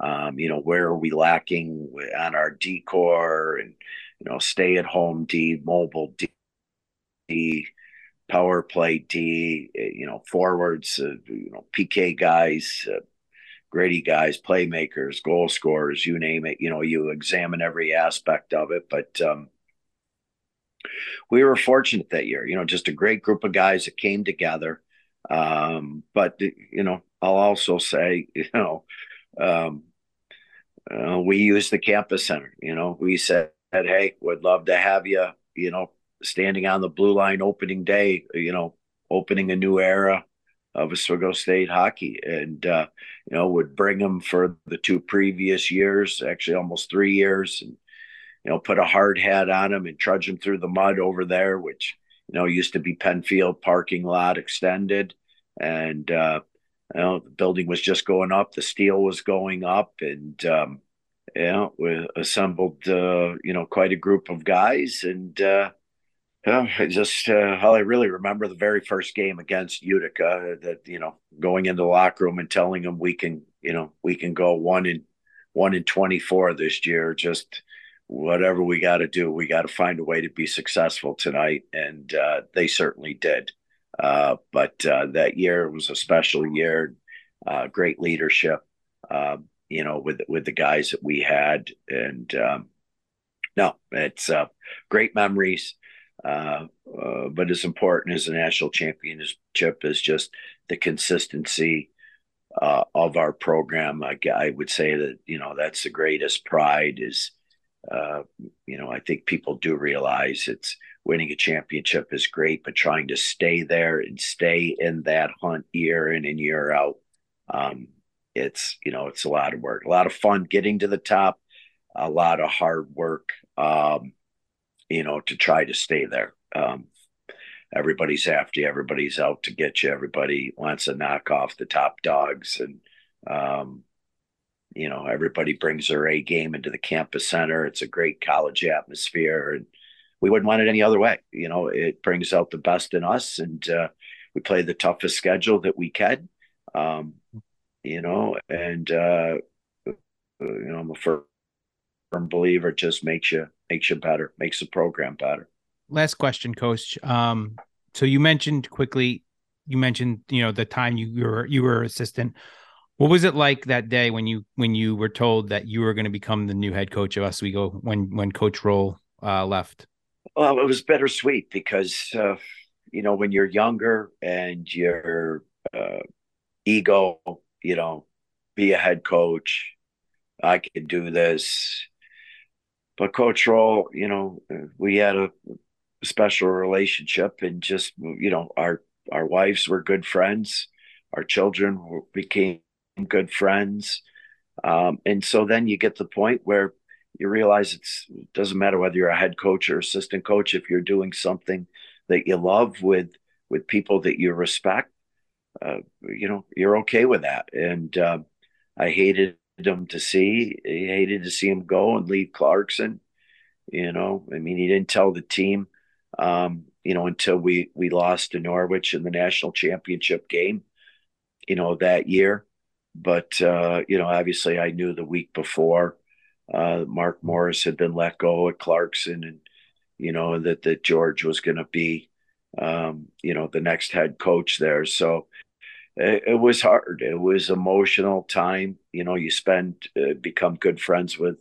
um, you know, where are we lacking on our D corps and, you know, stay at home D, mobile D, power play D, eh, you know, forwards, uh, you know, PK guys, uh, gritty guys, playmakers, goal scorers, you name it. You know, you examine every aspect of it. But um, we were fortunate that year, you know, just a great group of guys that came together. Um, but, you know, I'll also say, you know, um, uh, we used the campus center. You know, we said, "Hey, would love to have you." You know, standing on the blue line opening day. You know, opening a new era of Oswego State hockey, and uh, you know, would bring them for the two previous years, actually almost three years, and you know, put a hard hat on them and trudge them through the mud over there, which you know used to be Penfield parking lot extended, and uh, you know, the building was just going up, the steel was going up, and um, you know, we assembled uh, you know quite a group of guys, and uh, just uh, all I really remember the very first game against Utica that you know going into the locker room and telling them we can you know we can go one in one in twenty four this year, just whatever we got to do, we got to find a way to be successful tonight, and uh, they certainly did. Uh, but uh, that year was a special year, uh, great leadership, um, you know, with with the guys that we had, and um, no, it's uh, great memories. Uh, but as important as a national championship is just the consistency of our program. I, I, would say that you know that's the greatest pride is. You know, I think people do realize it's winning a championship is great, but trying to stay there and stay in that hunt year in and year out, um, it's you know it's a lot of work, a lot of fun getting to the top, a lot of hard work, um, you know, to try to stay there. Um, everybody's after you, everybody's out to get you, everybody wants to knock off the top dogs, and um, you know everybody brings their A game into the campus center. It's a great college atmosphere and we wouldn't want it any other way. You know, it brings out the best in us, and uh, we play the toughest schedule that we can. Um, you know, and uh, you know, I'm a firm, believer. It just makes you makes you better, makes the program better. Last question, Coach. Um, so you mentioned quickly, you mentioned you know the time you, you were you were assistant. What was it like that day when you when you were told that you were going to become the new head coach of Oswego when when Coach Roll uh, left? Well, it was bittersweet because uh, you know when you're younger and your uh, ego, you know, be a head coach. I can do this, but Coach Roll, you know, we had a special relationship, and just you know, our our wives were good friends, our children became good friends, um, and so then you get the point where you realize it doesn't matter whether you're a head coach or assistant coach if you're doing something that you love with with people that you respect uh, you know you're okay with that. And uh, i hated him to see I hated to see him go and leave clarkson you know? I mean he didn't tell the team um, you know until we we lost to norwich in the national championship game you know that year but uh, you know obviously i knew the week before uh, Mark Morris had been let go at Clarkson, and you know that that George was going to be, um, you know, the next head coach there. So it, it, was hard. It was emotional time. You know, you spend uh, become good friends with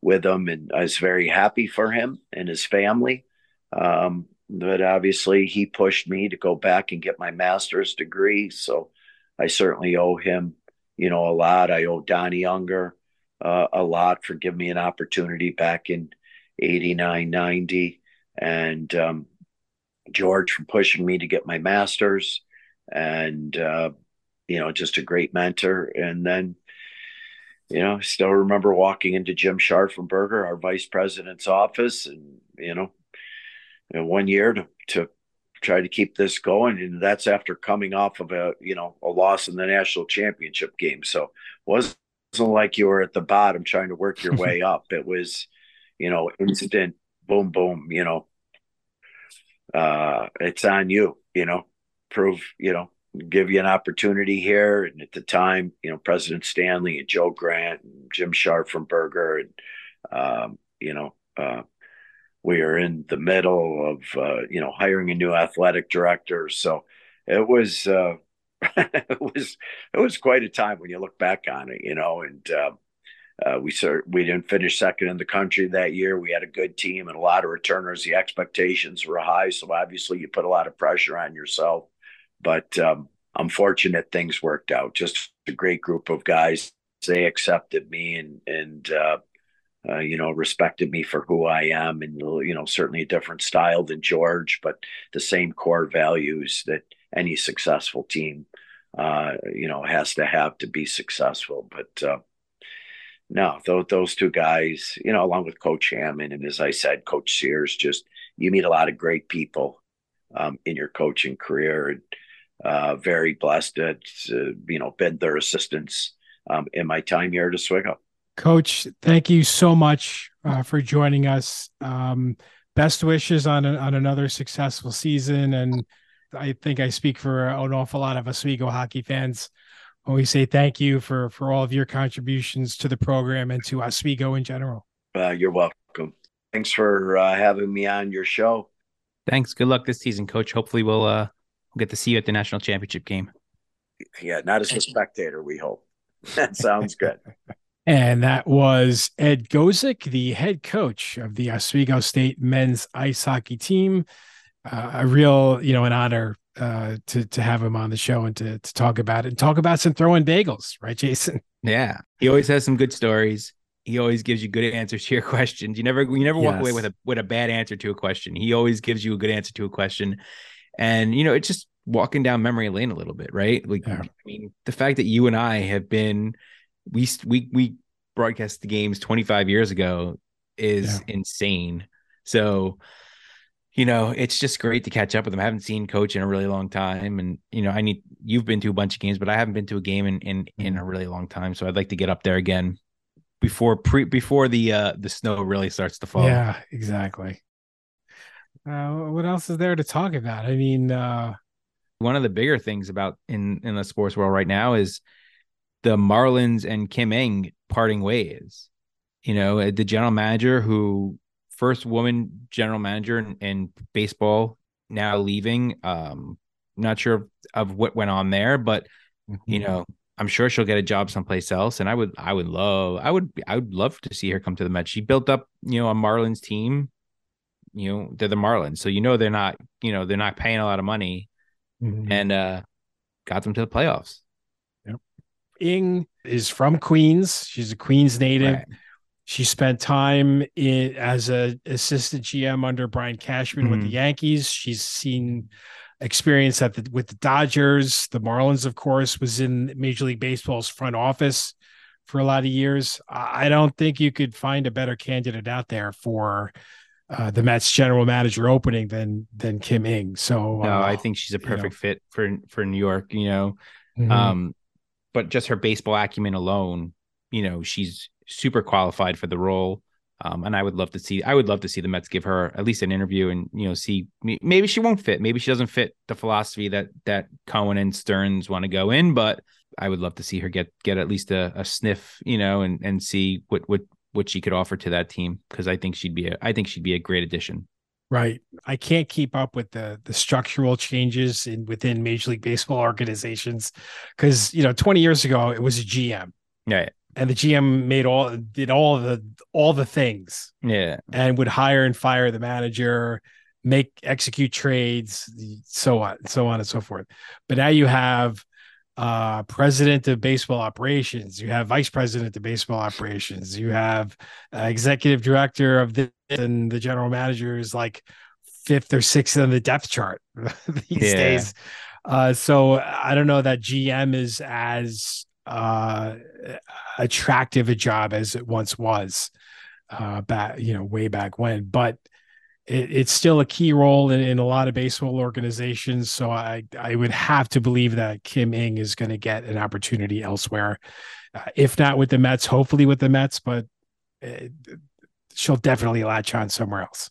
with him, and I was very happy for him and his family. Um, but obviously, he pushed me to go back and get my master's degree. So I certainly owe him, you know, a lot. I owe Donnie Unger uh, a lot for giving me an opportunity back in 89, 90. And um, George for pushing me to get my master's. And, uh, you know, just a great mentor. And then, you know, still remember walking into Jim Scharfenberger, our vice president's office, and, you know, one year to, to try to keep this going. And that's after coming off of a, you know, a loss in the national championship game. So wasn't like you were at the bottom trying to work your way up. It was, you know, instant boom, boom, you know, uh, it's on you, you know, prove, you know, give you an opportunity here. And at the time, you know, President Stanley and Joe Grant and Jim Scharfenberger and, um, you know, uh, we are in the middle of, uh, you know, hiring a new athletic director. So it was, uh, it was, it was quite a time when you look back on it, you know, and, uh, uh, we we didn't finish second in the country that year. We had a good team and a lot of returners. The expectations were high, so obviously you put a lot of pressure on yourself. But um, I'm fortunate things worked out. Just a great group of guys. They accepted me and and uh, you know respected me for who I am, and you know certainly a different style than George, but the same core values that any successful team uh, you know has to have to be successful. But uh, no, those those two guys, you know, along with Coach Hammond and as I said, Coach Sears, just you meet a lot of great people um, in your coaching career, and uh, very blessed to, to, you know been their assistants um, in my time here at Oswego. Coach, thank you so much uh, for joining us. Um, best wishes on a, on another successful season, and I think I speak for an awful lot of Oswego hockey fans when we say thank you for for all of your contributions to the program and to Oswego in general. Uh, you're welcome. Thanks for uh, having me on your show. Thanks. Good luck this season, Coach. Hopefully, we'll uh, we'll get to see you at the national championship game. Yeah, not as a spectator. We hope. That sounds good. and that was Ed Gosek, the head coach of the Oswego State men's ice hockey team. Uh, a real, you know, an honor uh, to to have him on the show and to to talk about it and talk about some throwing bagels, right, Jason? Yeah, he always has some good stories. He always gives you good answers to your questions. You never you never walk yes. away with a with a bad answer to a question. He always gives you a good answer to a question, and you know it's just walking down memory lane a little bit, right? Like yeah. I mean, the fact that you and I have been we we we broadcast the games 25 years ago is yeah. insane. So you know, it's just great to catch up with them. I haven't seen coach in a really long time. And, you know, I need you've been to a bunch of games, but I haven't been to a game in in, in mm-hmm. a really long time. So I'd like to get up there again before pre before the uh the snow really starts to fall. Yeah, exactly. Uh what else is there to talk about? I mean, uh one of the bigger things about in in the sports world right now is the Marlins and Kim Ng parting ways. You know, the general manager who first woman general manager in, in baseball now leaving. Um, not sure of what went on there, but mm-hmm. you know, I'm sure she'll get a job someplace else. And I would, I would love, I would, I would love to see her come to the Mets. She built up, you know, a Marlins team. You know, they're the Marlins, so you know they're not, you know, they're not paying a lot of money, mm-hmm. and uh got them to the playoffs. Yep. Ng is from Queens. She's a Queens native. Right. She spent time in as a assistant GM under Brian Cashman mm-hmm. with the mm-hmm. Yankees. She's seen experience at the with the Dodgers, the Marlins, of course, was in Major League Baseball's front office for a lot of years. I don't think you could find a better candidate out there for uh, the Mets general manager opening than than Kim Ng. So no, uh, I think she's a perfect you know. fit for for New York. You know, mm-hmm. um, but just her baseball acumen alone, you know, she's super qualified for the role. Um, and I would love to see, I would love to see the Mets give her at least an interview and, you know, see maybe she won't fit. Maybe she doesn't fit the philosophy that, that Cohen and Stearns want to go in, but I would love to see her get, get at least a, a sniff, you know, and, and see what, what, what she could offer to that team. Cause I think she'd be a, I think she'd be a great addition. Right. I can't keep up with the the structural changes in within Major League Baseball organizations because you know 20 years ago it was a GM. Yeah and the GM made all did all the all the things. Yeah. And would hire and fire the manager, make execute trades, so on, and so on and so forth. But now you have uh, president of baseball operations. You have vice president of baseball operations. You have uh, executive director of this, and the general manager is like fifth or sixth on the depth chart these Yeah. days. Uh, so I don't know that GM is as uh, attractive a job as it once was uh, back, you know, way back when. But it, it's still a key role in, in a lot of baseball organizations. So I I would have to believe that Kim Ng is going to get an opportunity elsewhere, uh, if not with the Mets, hopefully with the Mets, but uh, she'll definitely latch on somewhere else.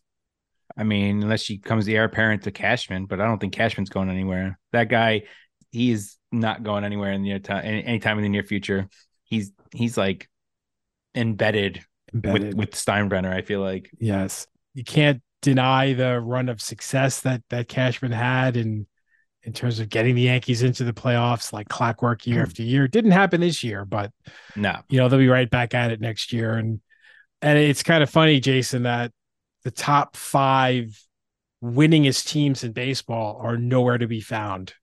I mean, unless she comes the heir apparent to Cashman, but I don't think Cashman's going anywhere. That guy, he is not going anywhere in the near time, anytime in the near future. He's he's like embedded, Embedded. with with Steinbrenner. I feel like Yes. You can't deny the run of success that that Cashman had in in terms of getting the Yankees into the playoffs like clockwork year hmm. after year. Didn't happen this year, but no, you know, they'll be right back at it next year. And and it's kind of funny, Jason, that the top five winningest teams in baseball are nowhere to be found.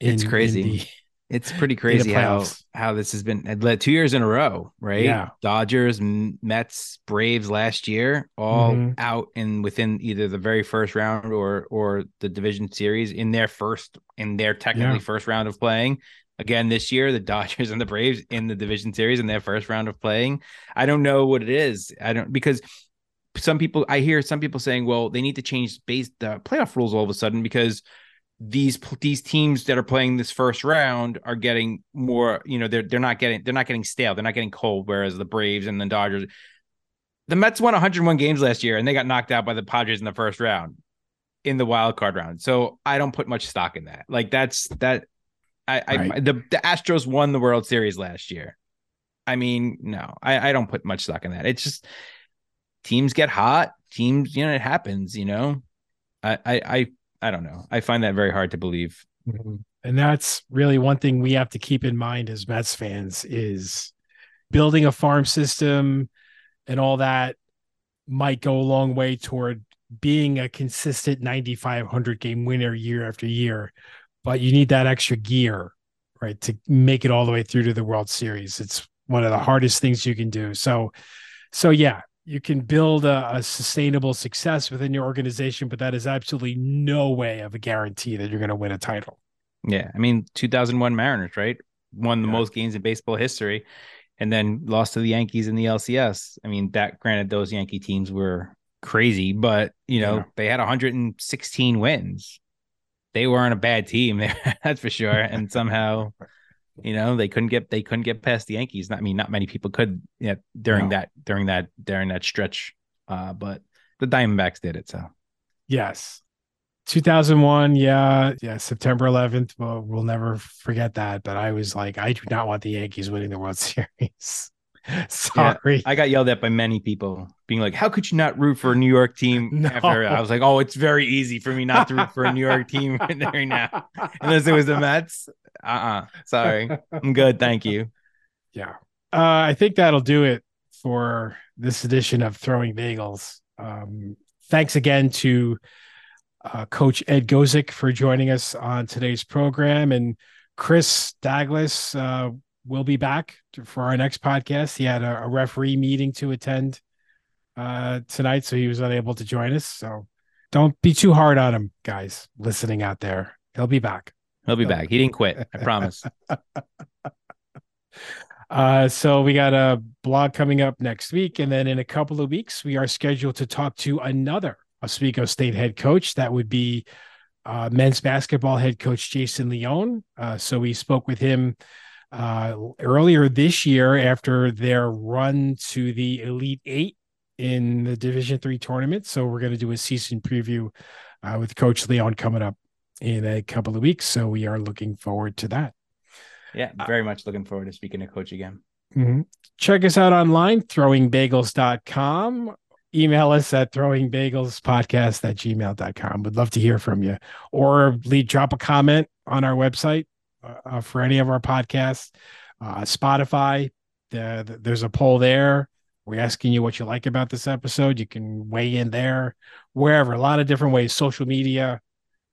It's crazy. the- it's pretty crazy how how this has been led two years in a row, right? Yeah. Dodgers, Mets, Braves last year, all Mhm. out in within either the very first round or or the division series in their first in their technically Yeah. first round of playing. Again, this year, the Dodgers and the Braves in the division series in their first round of playing. I don't know what it is. I don't because some people I hear some people saying, well, they need to change base the playoff rules all of a sudden because these these teams that are playing this first round are getting more, you know, they're they're not getting they're not getting stale, they're not getting cold, whereas the Braves and the Dodgers, the Mets won 101 games last year and they got knocked out by the Padres in the first round in the wild card round. So I don't put much stock in that. Like that's that I, I the the Astros won the World Series last year. I mean, no, I, I don't put much stock in that. It's just teams get hot, teams, you know, it happens, you know. I I I, I don't know. I find that very hard to believe. Mhm. And that's really one thing we have to keep in mind as Mets fans is building a farm system and all that might go a long way toward being a consistent 9500 game winner year after year but you need that extra gear right to make it all the way through to the world series it's one of the hardest things you can do so so yeah you can build a, a sustainable success within your organization but that is absolutely no way of a guarantee that you're going to win a title Yeah, I mean, 2001 Mariners, right? Won the Yeah. most games in baseball history, and then lost to the Yankees in the LCS. I mean, that granted, those Yankee teams were crazy, but you know Yeah. they had 116 wins. They weren't a bad team, that's for sure. And somehow, you know, they couldn't get they couldn't get past the Yankees. Not, I mean, not many people could yeah, during No. that during that during that stretch. Uh, but the Diamondbacks did it. So Yes. 2001, yeah, yeah, September 11th. Well, we'll never forget that. But I was like, I do not want the Yankees winning the World Series. Sorry. I got yelled at by many people being like, How could you not root for a New York team No. after I was like, Oh, it's very easy for me not to root for a New York team right now. Unless it was the Mets. Uh-uh. Sorry. I'm good. Thank you. yeah. Uh, I think that'll do it for this edition of Throwing Bagels. Um, thanks again to uh, Coach Ed Gosek for joining us on today's program. And Chris Douglas uh, will be back for our next podcast. He had a, a referee meeting to attend uh, tonight, so he was unable to join us. So don't be too hard on him, guys, listening out there. He'll be back. He'll be back. He didn't quit. I promise. Uh, so we got a blog coming up next week, and then in a couple of weeks, we are scheduled to talk to another Oswego State head coach. That would be uh, men's basketball head coach Jason Leone. Uh, so we spoke with him uh, earlier this year after their run to the Elite Eight in the Division Three tournament. So we're going to do a season preview uh, with Coach Leone coming up in a couple of weeks. So we are looking forward to that. Yeah, very much looking forward to speaking to Coach again. Mhm. Check us out online, throwingbagels.com. Email us at throwingbagelspodcast at gmail.com. Would love to hear from you. Or leave, drop a comment on our website uh, uh, for any of our podcasts. Uh, Spotify, the, the- there's a poll there. We're asking you what you like about this episode. You can weigh in there, wherever, a lot of different ways, social media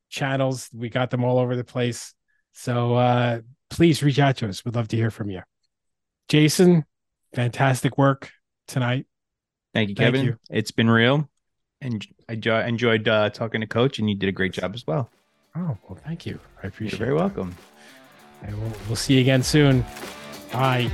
channels. We got them all over the place. So uh, please reach out to us. We'd love to hear from you. Jason, fantastic work tonight. Thank you, Kevin. Thank you. It's been real. And I enjoyed uh, talking to Coach, and you did a great job as well. Oh, well, thank you. I appreciate You're very that. welcome. We'll, we'll see you again soon. Bye.